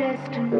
Thank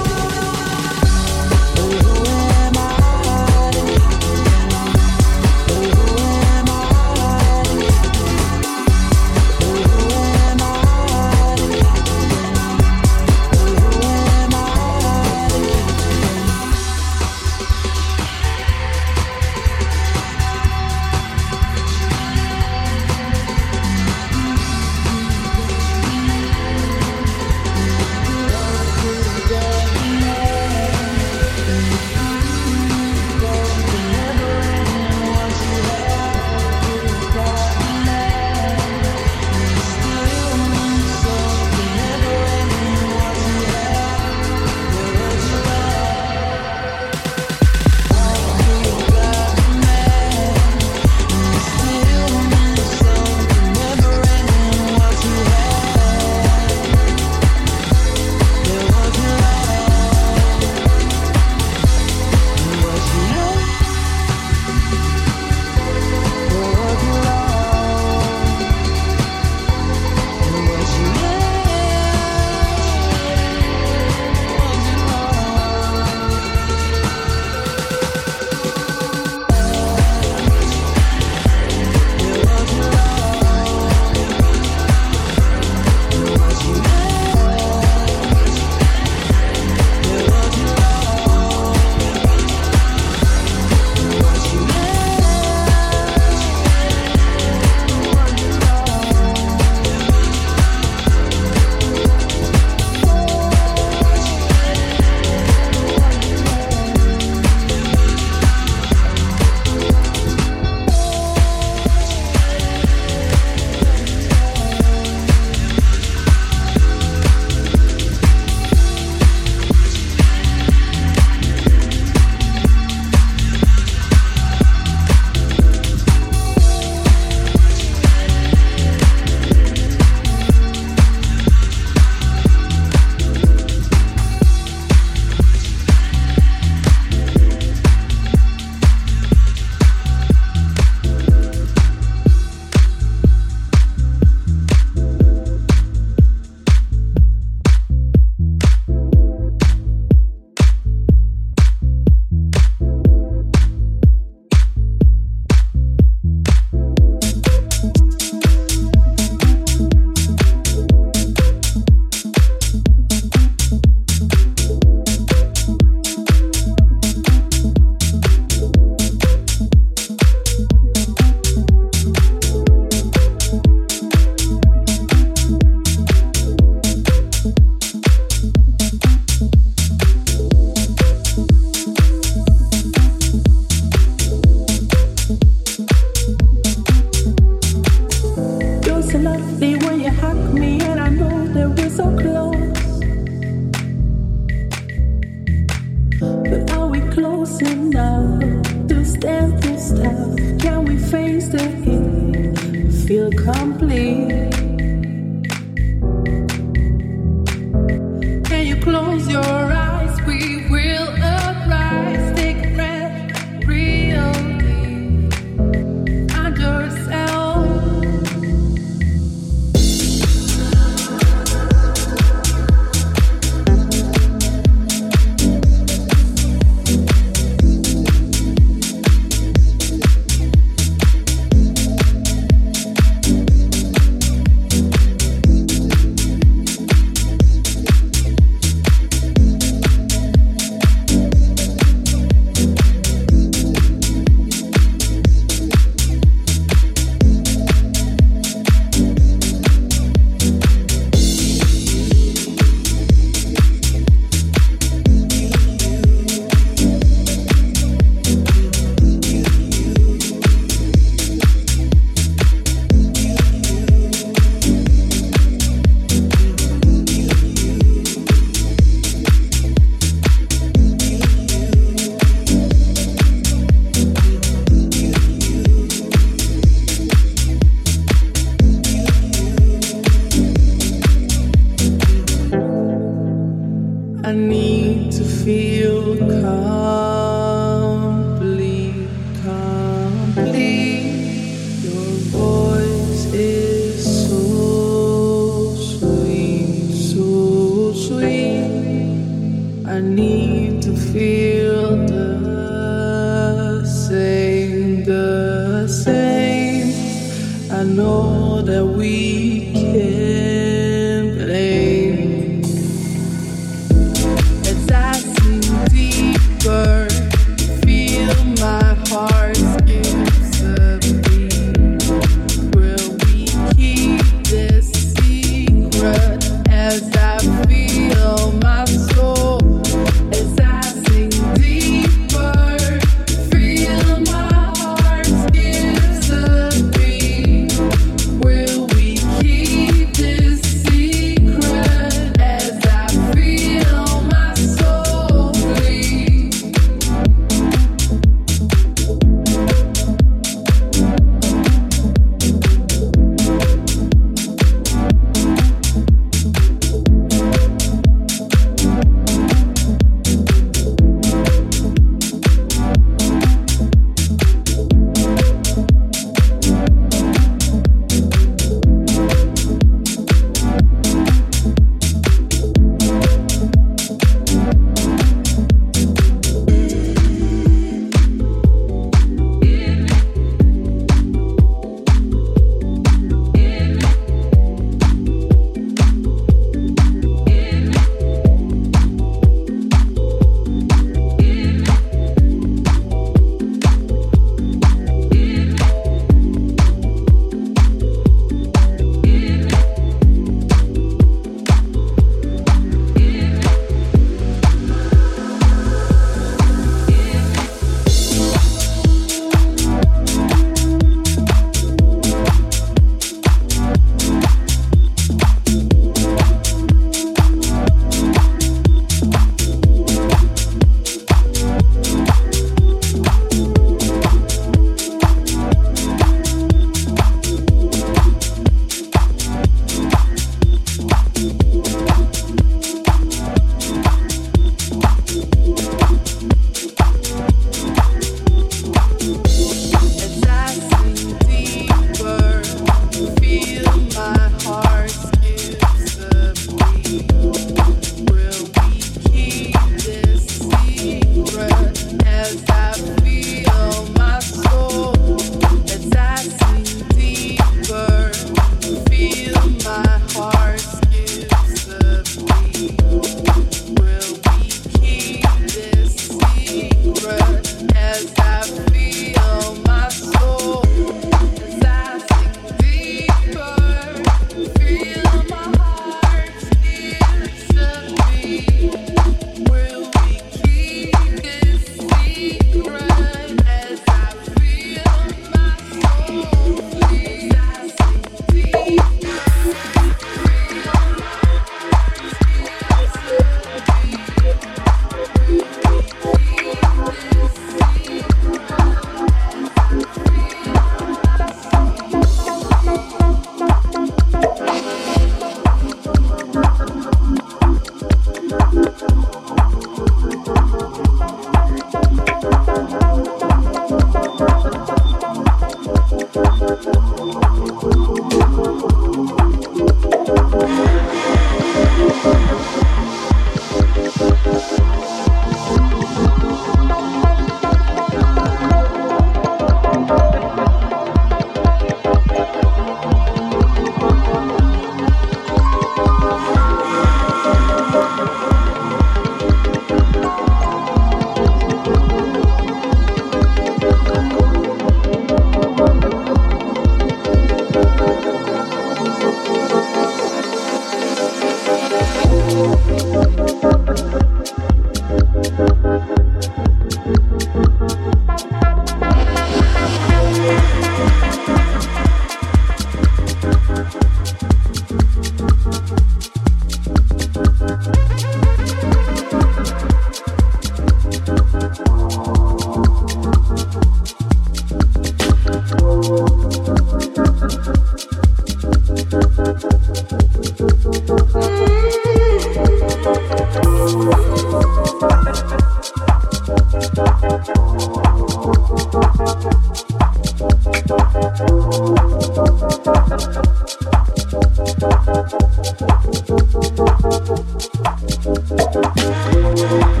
Bye.